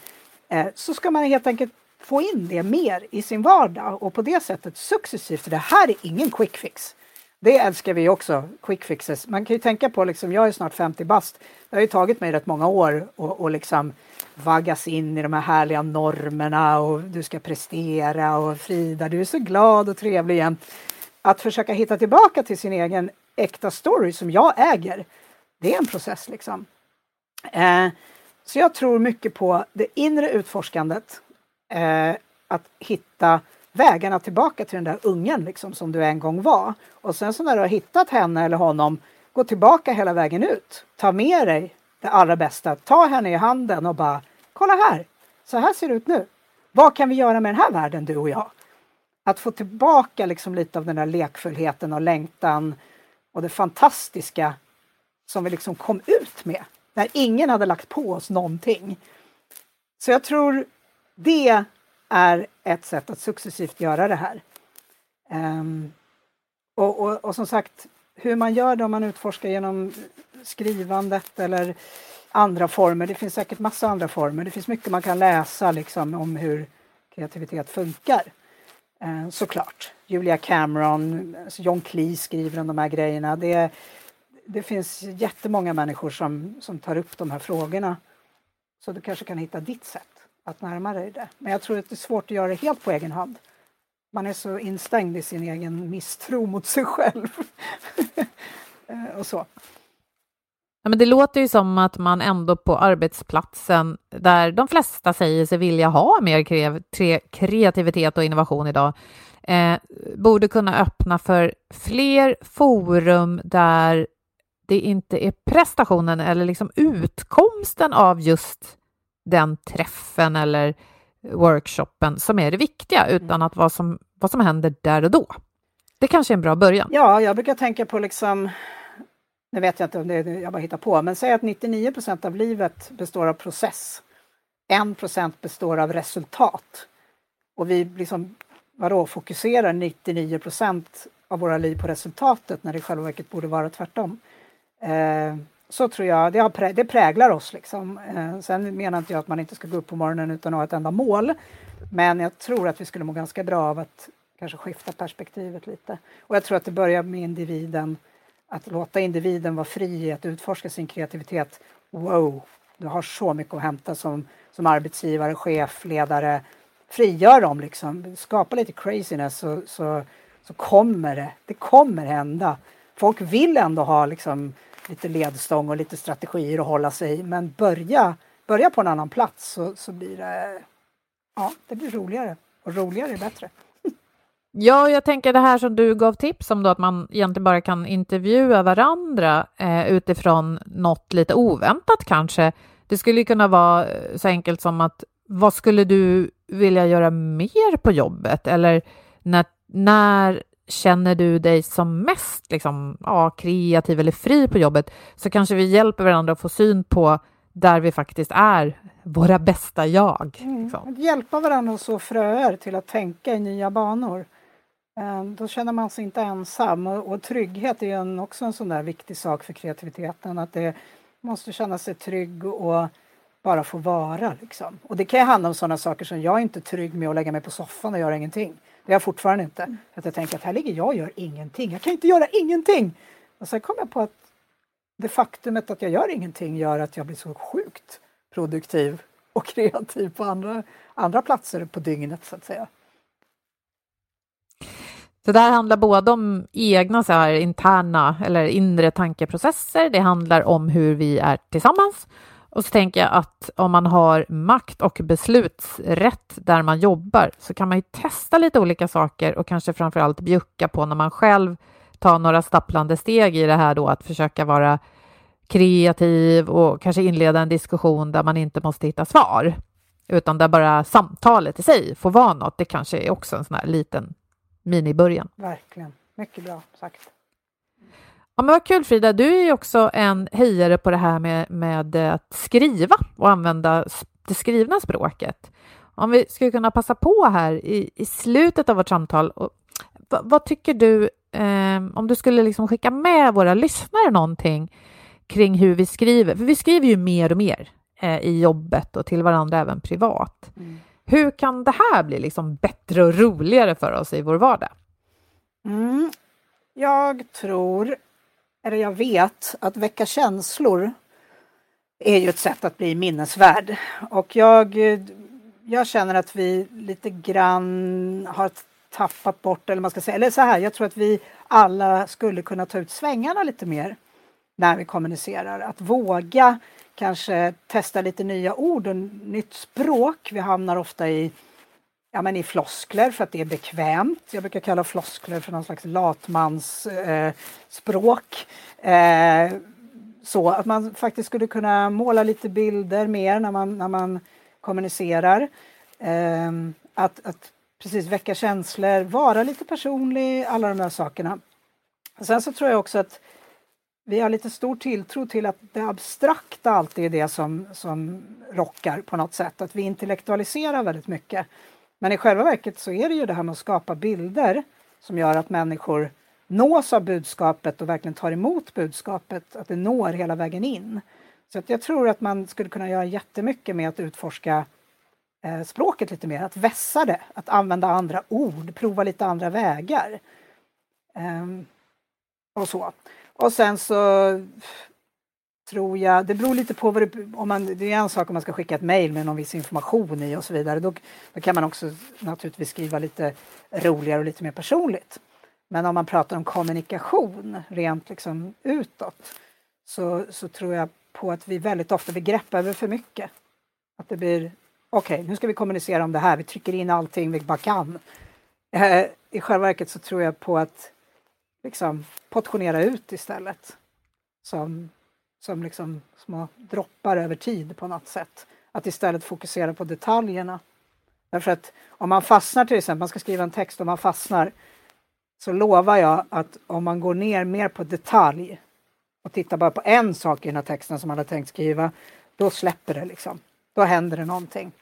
S3: Eh, så ska man helt enkelt få in det mer i sin vardag och på det sättet successivt, för det här är ingen quick fix. Det älskar vi också, quick fixes. Man kan ju tänka på, liksom, jag är snart 50 bast. Det har ju tagit mig rätt många år att och liksom vaggas in i de här härliga normerna och du ska prestera och Frida, du är så glad och trevlig jämt. att försöka hitta tillbaka till sin egen äkta story som jag äger, det är en process liksom. Eh, så jag tror mycket på det inre utforskandet. Eh, att hitta vägarna tillbaka till den där ungen liksom, som du en gång var. Och sen så när du har hittat henne eller honom, gå tillbaka hela vägen ut. Ta med dig det allra bästa. Ta henne i handen och bara, kolla här, så här ser det ut nu. Vad kan vi göra med den här världen, du och jag? Att få tillbaka liksom lite av den där lekfullheten och längtan och det fantastiska som vi liksom kom ut med när ingen hade lagt på oss någonting. Så jag tror det är ett sätt att successivt göra det här. Um, och, och, och, som sagt, hur man gör det om man utforskar genom skrivandet eller andra former. Det finns säkert massa andra former. Det finns mycket man kan läsa liksom om hur kreativitet funkar. Uh, såklart. Julia Cameron, alltså John Cleese skriver om de här grejerna. Det, det finns jättemånga människor som, som tar upp de här frågorna. Så du kanske kan hitta ditt sätt att närma dig det. Men jag tror att det är svårt att göra det helt på egen hand. Man är så instängd i sin egen misstro mot sig själv. Eh, och så.
S2: Ja, men det låter ju som att man ändå på arbetsplatsen, där de flesta säger sig vilja ha mer kreativitet och innovation idag, eh, borde kunna öppna för fler forum där det inte är prestationen eller liksom utkomsten av just den träffen eller workshopen som är det viktiga, mm. utan att vad som, vad som händer där och då. Det kanske är en bra början.
S3: Ja, jag brukar tänka på liksom nu vet jag inte om det är jag bara hittar på, men säg att 99% av livet består av process. 1% består av resultat. Och vi liksom, vadå, fokuserar 99% av våra liv på resultatet när det i själva verket borde vara tvärtom. Eh, så tror jag, det, har, det präglar oss liksom. Eh, sen menar inte jag att man inte ska gå upp på morgonen utan att ha ett enda mål. Men jag tror att vi skulle må ganska bra av att kanske skifta perspektivet lite. Och jag tror att det börjar med individen, att låta individen vara fri att utforska sin kreativitet. Wow, du har så mycket att hämta som, som arbetsgivare, chef, ledare. Frigör dem liksom, skapa lite craziness så, så, så kommer det, det kommer hända. Folk vill ändå ha liksom lite ledstång och lite strategier att hålla sig men börja, börja på en annan plats så, så blir det, ja, det blir roligare och roligare är bättre.
S2: Ja, jag tänker det här som du gav tips om då att man egentligen bara kan intervjua varandra eh, utifrån något lite oväntat kanske. Det skulle kunna vara eh, så enkelt som att vad skulle du vilja göra mer på jobbet? Eller när, när känner du dig som mest liksom, ja, kreativ eller fri på jobbet så kanske vi hjälper varandra att få syn på där vi faktiskt är våra bästa jag.
S3: Mm. Liksom. Att hjälpa varandra att så fröer till att tänka i nya banor. Eh, då känner man sig inte ensam och, och trygghet är en, också en sån där viktig sak för kreativiteten. Att det måste känna sig trygg och bara få vara. Liksom. Och det kan handla om sådana saker som jag är inte trygg med att lägga mig på soffan och göra ingenting. Det är jag fortfarande inte. Mm. Att jag tänker att här ligger jag och gör ingenting. Jag kan inte göra ingenting! Och sen kom jag på att det faktumet att jag gör ingenting gör att jag blir så sjukt produktiv och kreativ på andra, andra platser på dygnet så att säga.
S2: Så det här handlar både om egna så här, interna eller inre tankeprocesser. Det handlar om hur vi är tillsammans och så tänker jag att om man har makt och beslutsrätt där man jobbar så kan man ju testa lite olika saker och kanske framför allt bjucka på när man själv tar några stapplande steg i det här då att försöka vara kreativ och kanske inleda en diskussion där man inte måste hitta svar utan där bara samtalet i sig får vara något. Det kanske är också en sån här liten minibörjan.
S3: Verkligen, mycket bra sagt.
S2: Ja, men vad kul Frida, du är ju också en hejare på det här med, med att skriva och använda det skrivna språket. Om vi skulle kunna passa på här i, i slutet av vårt samtal, och, vad, vad tycker du, eh, om du skulle liksom skicka med våra lyssnare någonting kring hur vi skriver, för vi skriver ju mer och mer eh, i jobbet och till varandra även privat. Mm. Hur kan det här bli liksom bättre och roligare för oss i vår vardag?
S3: Mm. Jag tror eller jag vet, att väcka känslor är ju ett sätt att bli minnesvärd. Och jag, jag känner att vi lite grann har tappat bort, eller man ska säga, eller så här, jag tror att vi alla skulle kunna ta ut svängarna lite mer när vi kommunicerar. Att våga kanske testa lite nya ord och nytt språk. Vi hamnar ofta i, ja, men i floskler för att det är bekvämt. Jag brukar kalla floskler för någon slags latmansspråk. Eh, eh, så att man faktiskt skulle kunna måla lite bilder mer när man, när man kommunicerar. Eh, att, att precis väcka känslor, vara lite personlig, alla de här sakerna. Sen så tror jag också att vi har lite stor tilltro till att det abstrakta alltid är det som, som rockar på något sätt. Att vi intellektualiserar väldigt mycket. Men i själva verket så är det ju det här med att skapa bilder som gör att människor nås av budskapet och verkligen tar emot budskapet, att det når hela vägen in. Så att jag tror att man skulle kunna göra jättemycket med att utforska eh, språket lite mer, att vässa det, att använda andra ord, prova lite andra vägar. Um, och så. Och sen så tror jag, det beror lite på vad det, om man, det är en sak om man ska skicka ett mejl med någon viss information i och så vidare. Då, då kan man också naturligtvis skriva lite roligare och lite mer personligt. Men om man pratar om kommunikation rent liksom utåt så, så tror jag på att vi väldigt ofta vi greppar över för mycket. Att det blir okej, okay, nu ska vi kommunicera om det här, vi trycker in allting vi bara kan. Eh, I själva verket så tror jag på att liksom portionera ut istället. Som, som liksom små droppar över tid på något sätt. Att istället fokusera på detaljerna. Därför att om man fastnar till exempel, man ska skriva en text och man fastnar så lovar jag att om man går ner mer på detalj och tittar bara på en sak i den här texten som man har tänkt skriva, då släpper det liksom. Då händer det någonting.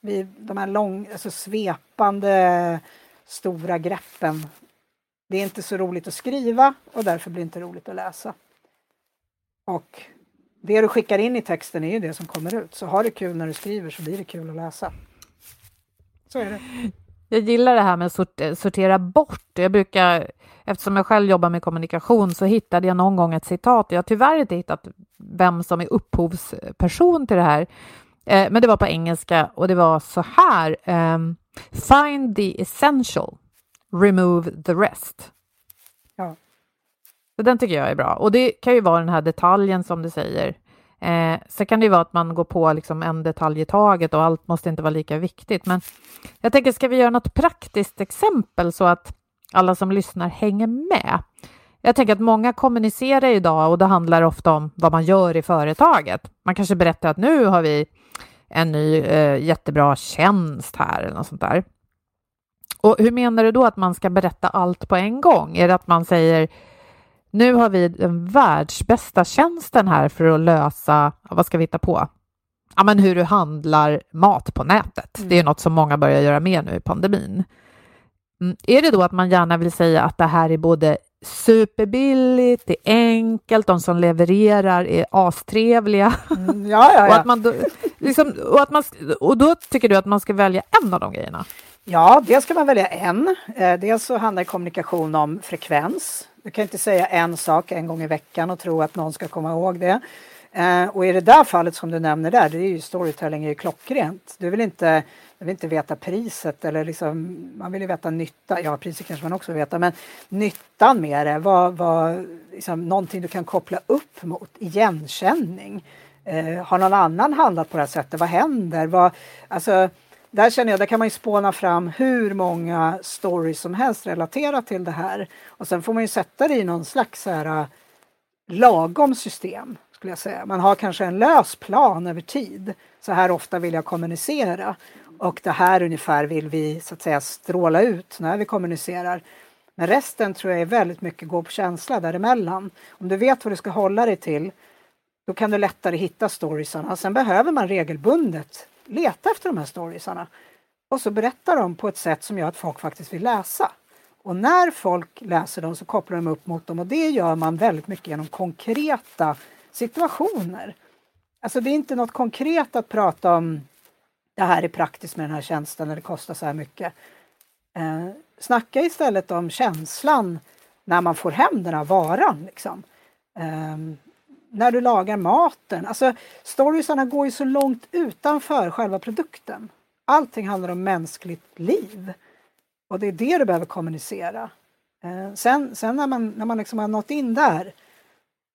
S3: Vi, de här lång, alltså svepande stora greppen det är inte så roligt att skriva och därför blir det inte roligt att läsa. Och det du skickar in i texten är ju det som kommer ut. Så har du kul när du skriver så blir det kul att läsa. Så är det.
S2: Jag gillar det här med att sortera bort. Jag brukar, eftersom jag själv jobbar med kommunikation, så hittade jag någon gång ett citat. Jag har tyvärr inte hittat vem som är upphovsperson till det här, eh, men det var på engelska och det var så här. Um, Find the essential remove the rest.
S3: Ja.
S2: Så den tycker jag är bra. Och det kan ju vara den här detaljen som du säger. Eh, så kan det ju vara att man går på liksom en detalj i taget och allt måste inte vara lika viktigt. Men jag tänker, ska vi göra något praktiskt exempel så att alla som lyssnar hänger med? Jag tänker att många kommunicerar idag och det handlar ofta om vad man gör i företaget. Man kanske berättar att nu har vi en ny eh, jättebra tjänst här eller något sånt där. Och hur menar du då att man ska berätta allt på en gång? Är det att man säger nu har vi den världsbästa tjänsten här för att lösa, vad ska vi hitta på? Ja, men hur du handlar mat på nätet. Mm. Det är något som många börjar göra mer nu i pandemin. Mm. Är det då att man gärna vill säga att det här är både superbilligt, det är enkelt, de som levererar är astrevliga.
S3: Mm, ja, ja, ja.
S2: och, att man då, liksom, och, att man, och då tycker du att man ska välja en av de grejerna?
S3: Ja, dels ska man välja en. Eh, dels så handlar kommunikation om frekvens. Du kan inte säga en sak en gång i veckan och tro att någon ska komma ihåg det. Eh, och i det där fallet som du nämner där, det är ju storytelling är ju klockrent. Du vill inte, du vill inte veta priset eller liksom, man vill ju veta nytta, ja priset kanske man också vill veta, men nyttan med det, vad, vad, liksom, någonting du kan koppla upp mot, igenkänning. Eh, har någon annan handlat på det här sättet, vad händer? Vad, alltså, där känner jag, där kan man ju spåna fram hur många stories som helst relaterat till det här. Och sen får man ju sätta det i någon slags så här, äh, lagom system, skulle jag säga. Man har kanske en lös plan över tid. Så här ofta vill jag kommunicera och det här ungefär vill vi så att säga stråla ut när vi kommunicerar. Men resten tror jag är väldigt mycket gå på känsla däremellan. Om du vet vad du ska hålla dig till, då kan du lättare hitta storiesarna. Sen behöver man regelbundet leta efter de här storiesarna och så berättar de på ett sätt som gör att folk faktiskt vill läsa. Och när folk läser dem så kopplar de upp mot dem och det gör man väldigt mycket genom konkreta situationer. Alltså det är inte något konkret att prata om det här är praktiskt med den här tjänsten eller det kostar så här mycket. Eh, snacka istället om känslan när man får hem den här varan. Liksom. Eh, när du lagar maten. Alltså storiesarna går ju så långt utanför själva produkten. Allting handlar om mänskligt liv. Och det är det du behöver kommunicera. Eh, sen, sen när man, när man liksom har nått in där,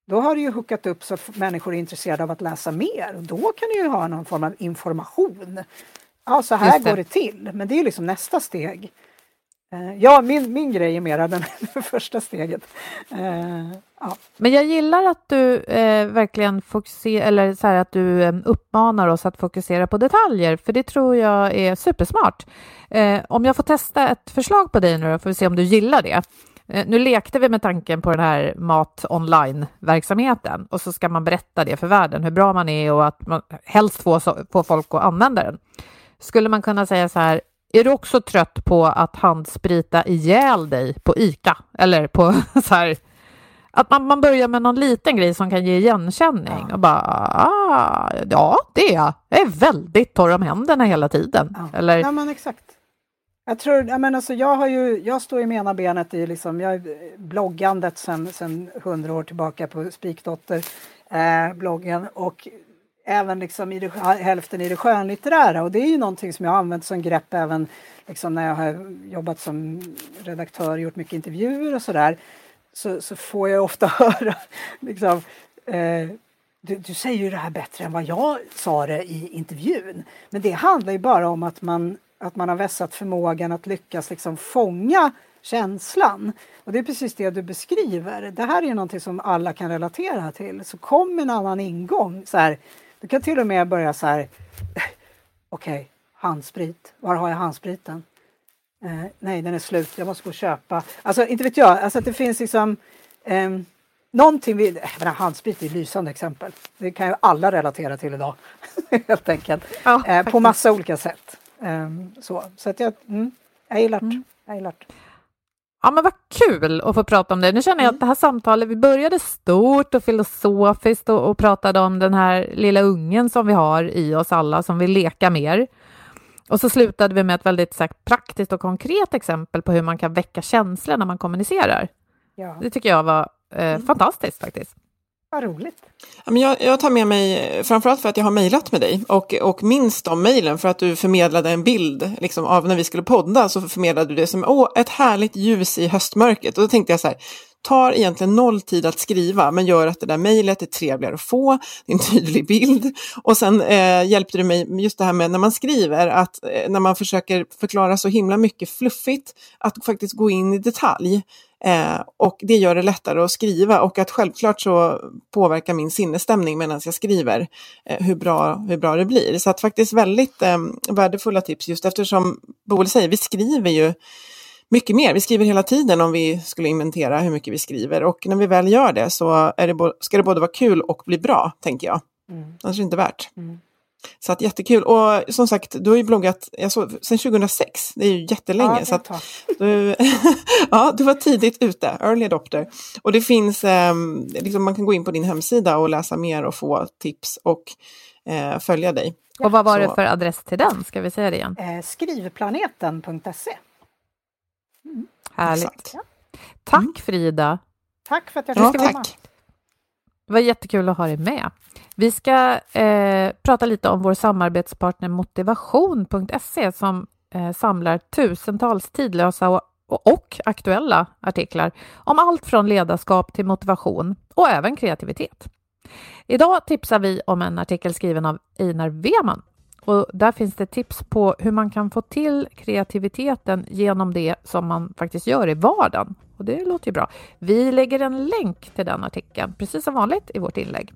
S3: då har du ju hookat upp så att människor är intresserade av att läsa mer. Och då kan du ju ha någon form av information. Ja, så här
S2: det.
S3: går det till. Men det är liksom nästa steg. Eh, ja, min, min grej är mera den, det första steget. Eh, ja.
S2: Men jag gillar att du eh, verkligen fokuserar, eller så här att du eh, uppmanar oss att fokusera på detaljer, för det tror jag är supersmart. Eh, om jag får testa ett förslag på dig nu då, får vi se om du gillar det. Eh, nu lekte vi med tanken på den här mat online-verksamheten och så ska man berätta det för världen, hur bra man är och att man helst får, så- får folk att använda den. Skulle man kunna säga så här, är du också trött på att handsprita ihjäl dig på ICA? Eller på så här, att man, man börjar med någon liten grej som kan ge igenkänning och bara, ah, ja, det är jag. Jag är väldigt torr om händerna hela tiden.
S3: Ja.
S2: Eller,
S3: Ja men exakt. Jag tror, jag menar alltså jag har ju, jag står i med ena benet i liksom, jag är bloggandet sen, sen 100 år tillbaka på Spikdotter eh, bloggen och även liksom i det, hälften i det skönlitterära och det är ju någonting som jag har använt som grepp även liksom när jag har jobbat som redaktör och gjort mycket intervjuer och sådär så, så får jag ofta höra liksom, eh, du, du säger ju det här bättre än vad jag sa det i intervjun. Men det handlar ju bara om att man, att man har vässat förmågan att lyckas liksom fånga känslan. Och det är precis det du beskriver. Det här är ju någonting som alla kan relatera till. Så kom med en annan ingång. Så här, du kan till och med börja så här. Okej, handsprit. Var har jag handspriten? Eh, nej, den är slut. Jag måste gå och köpa. Alltså, inte vet jag. Alltså att det finns liksom ehm, någonting vid... Jag menar, handsprit är ett lysande exempel. Det kan ju alla relatera till idag. Helt enkelt.
S2: Ja,
S3: eh, på massa olika sätt. Ehm, så så att jag, mm, jag gillar det. Jag gillar det.
S2: Ja, men vad kul att få prata om det. Nu känner jag att det här samtalet, vi började stort och filosofiskt och, och pratade om den här lilla ungen som vi har i oss alla som vill leka mer. Och så slutade vi med ett väldigt här, praktiskt och konkret exempel på hur man kan väcka känslor när man kommunicerar.
S3: Ja,
S2: Det tycker jag var eh, fantastiskt faktiskt
S3: vad roligt.
S1: Jag, jag tar med mig, framförallt för att jag har mejlat med dig och, och minns de mejlen för att du förmedlade en bild liksom, av när vi skulle podda så förmedlade du det som Åh, ett härligt ljus i höstmörkret. Och då tänkte jag så här, tar egentligen noll tid att skriva men gör att det där mejlet är trevligare att få, det är en tydlig bild. Och sen eh, hjälpte du mig just det här med när man skriver, att eh, när man försöker förklara så himla mycket fluffigt, att faktiskt gå in i detalj. Eh, och det gör det lättare att skriva och att självklart så påverkar min sinnesstämning medan jag skriver eh, hur, bra, hur bra det blir. Så att faktiskt väldigt eh, värdefulla tips just eftersom Boel säger, vi skriver ju mycket mer. Vi skriver hela tiden om vi skulle inventera hur mycket vi skriver och när vi väl gör det så är det ska det både vara kul och bli bra, tänker jag.
S3: Mm.
S1: Annars är det inte värt.
S3: Mm.
S1: Så att jättekul. Och som sagt, du har ju bloggat jag såg, sedan 2006. Det är ju jättelänge.
S3: Ja, det
S1: så att, du, ja, du var tidigt ute, early adopter. Och det finns, eh, liksom, man kan gå in på din hemsida och läsa mer och få tips och eh, följa dig.
S2: Och vad var det
S1: så-
S2: för adress till den? Ska vi säga det igen?
S3: Eh, skrivplaneten.se.
S2: Härligt.
S1: Exakt.
S2: Tack Frida.
S3: Tack för att jag
S1: Ja,
S3: fick komma.
S1: tack.
S2: Det var jättekul att ha dig med. Vi ska eh, prata lite om vår samarbetspartner motivation.se som eh, samlar tusentals tidlösa och, och, och aktuella artiklar om allt från ledarskap till motivation och även kreativitet. Idag tipsar vi om en artikel skriven av Einar Weman och där finns det tips på hur man kan få till kreativiteten genom det som man faktiskt gör i vardagen. Och det låter ju bra. Vi lägger en länk till den artikeln, precis som vanligt i vårt inlägg.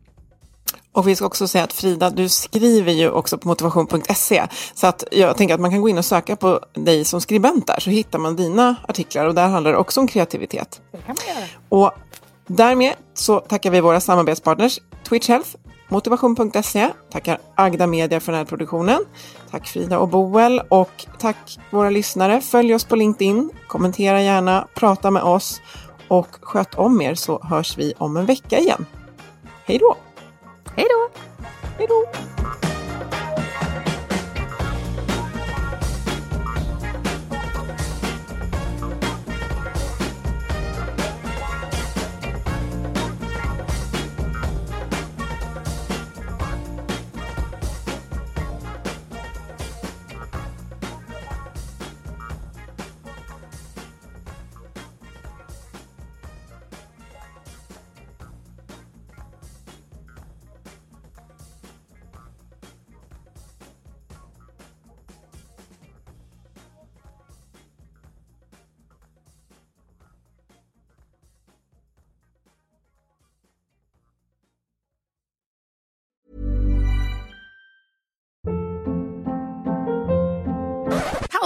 S1: Och vi ska också säga att Frida, du skriver ju också på motivation.se. Så att jag tänker att man kan gå in och söka på dig som skribent där så hittar man dina artiklar och där handlar det också om kreativitet.
S3: Det kan man göra.
S1: Och därmed så tackar vi våra samarbetspartners Twitch Health, motivation.se, tackar Agda Media för den här produktionen. Tack Frida och Boel och tack våra lyssnare. Följ oss på LinkedIn, kommentera gärna, prata med oss och sköt om er så hörs vi om en vecka igen. Hej då!
S2: Hej då!
S1: Hej då!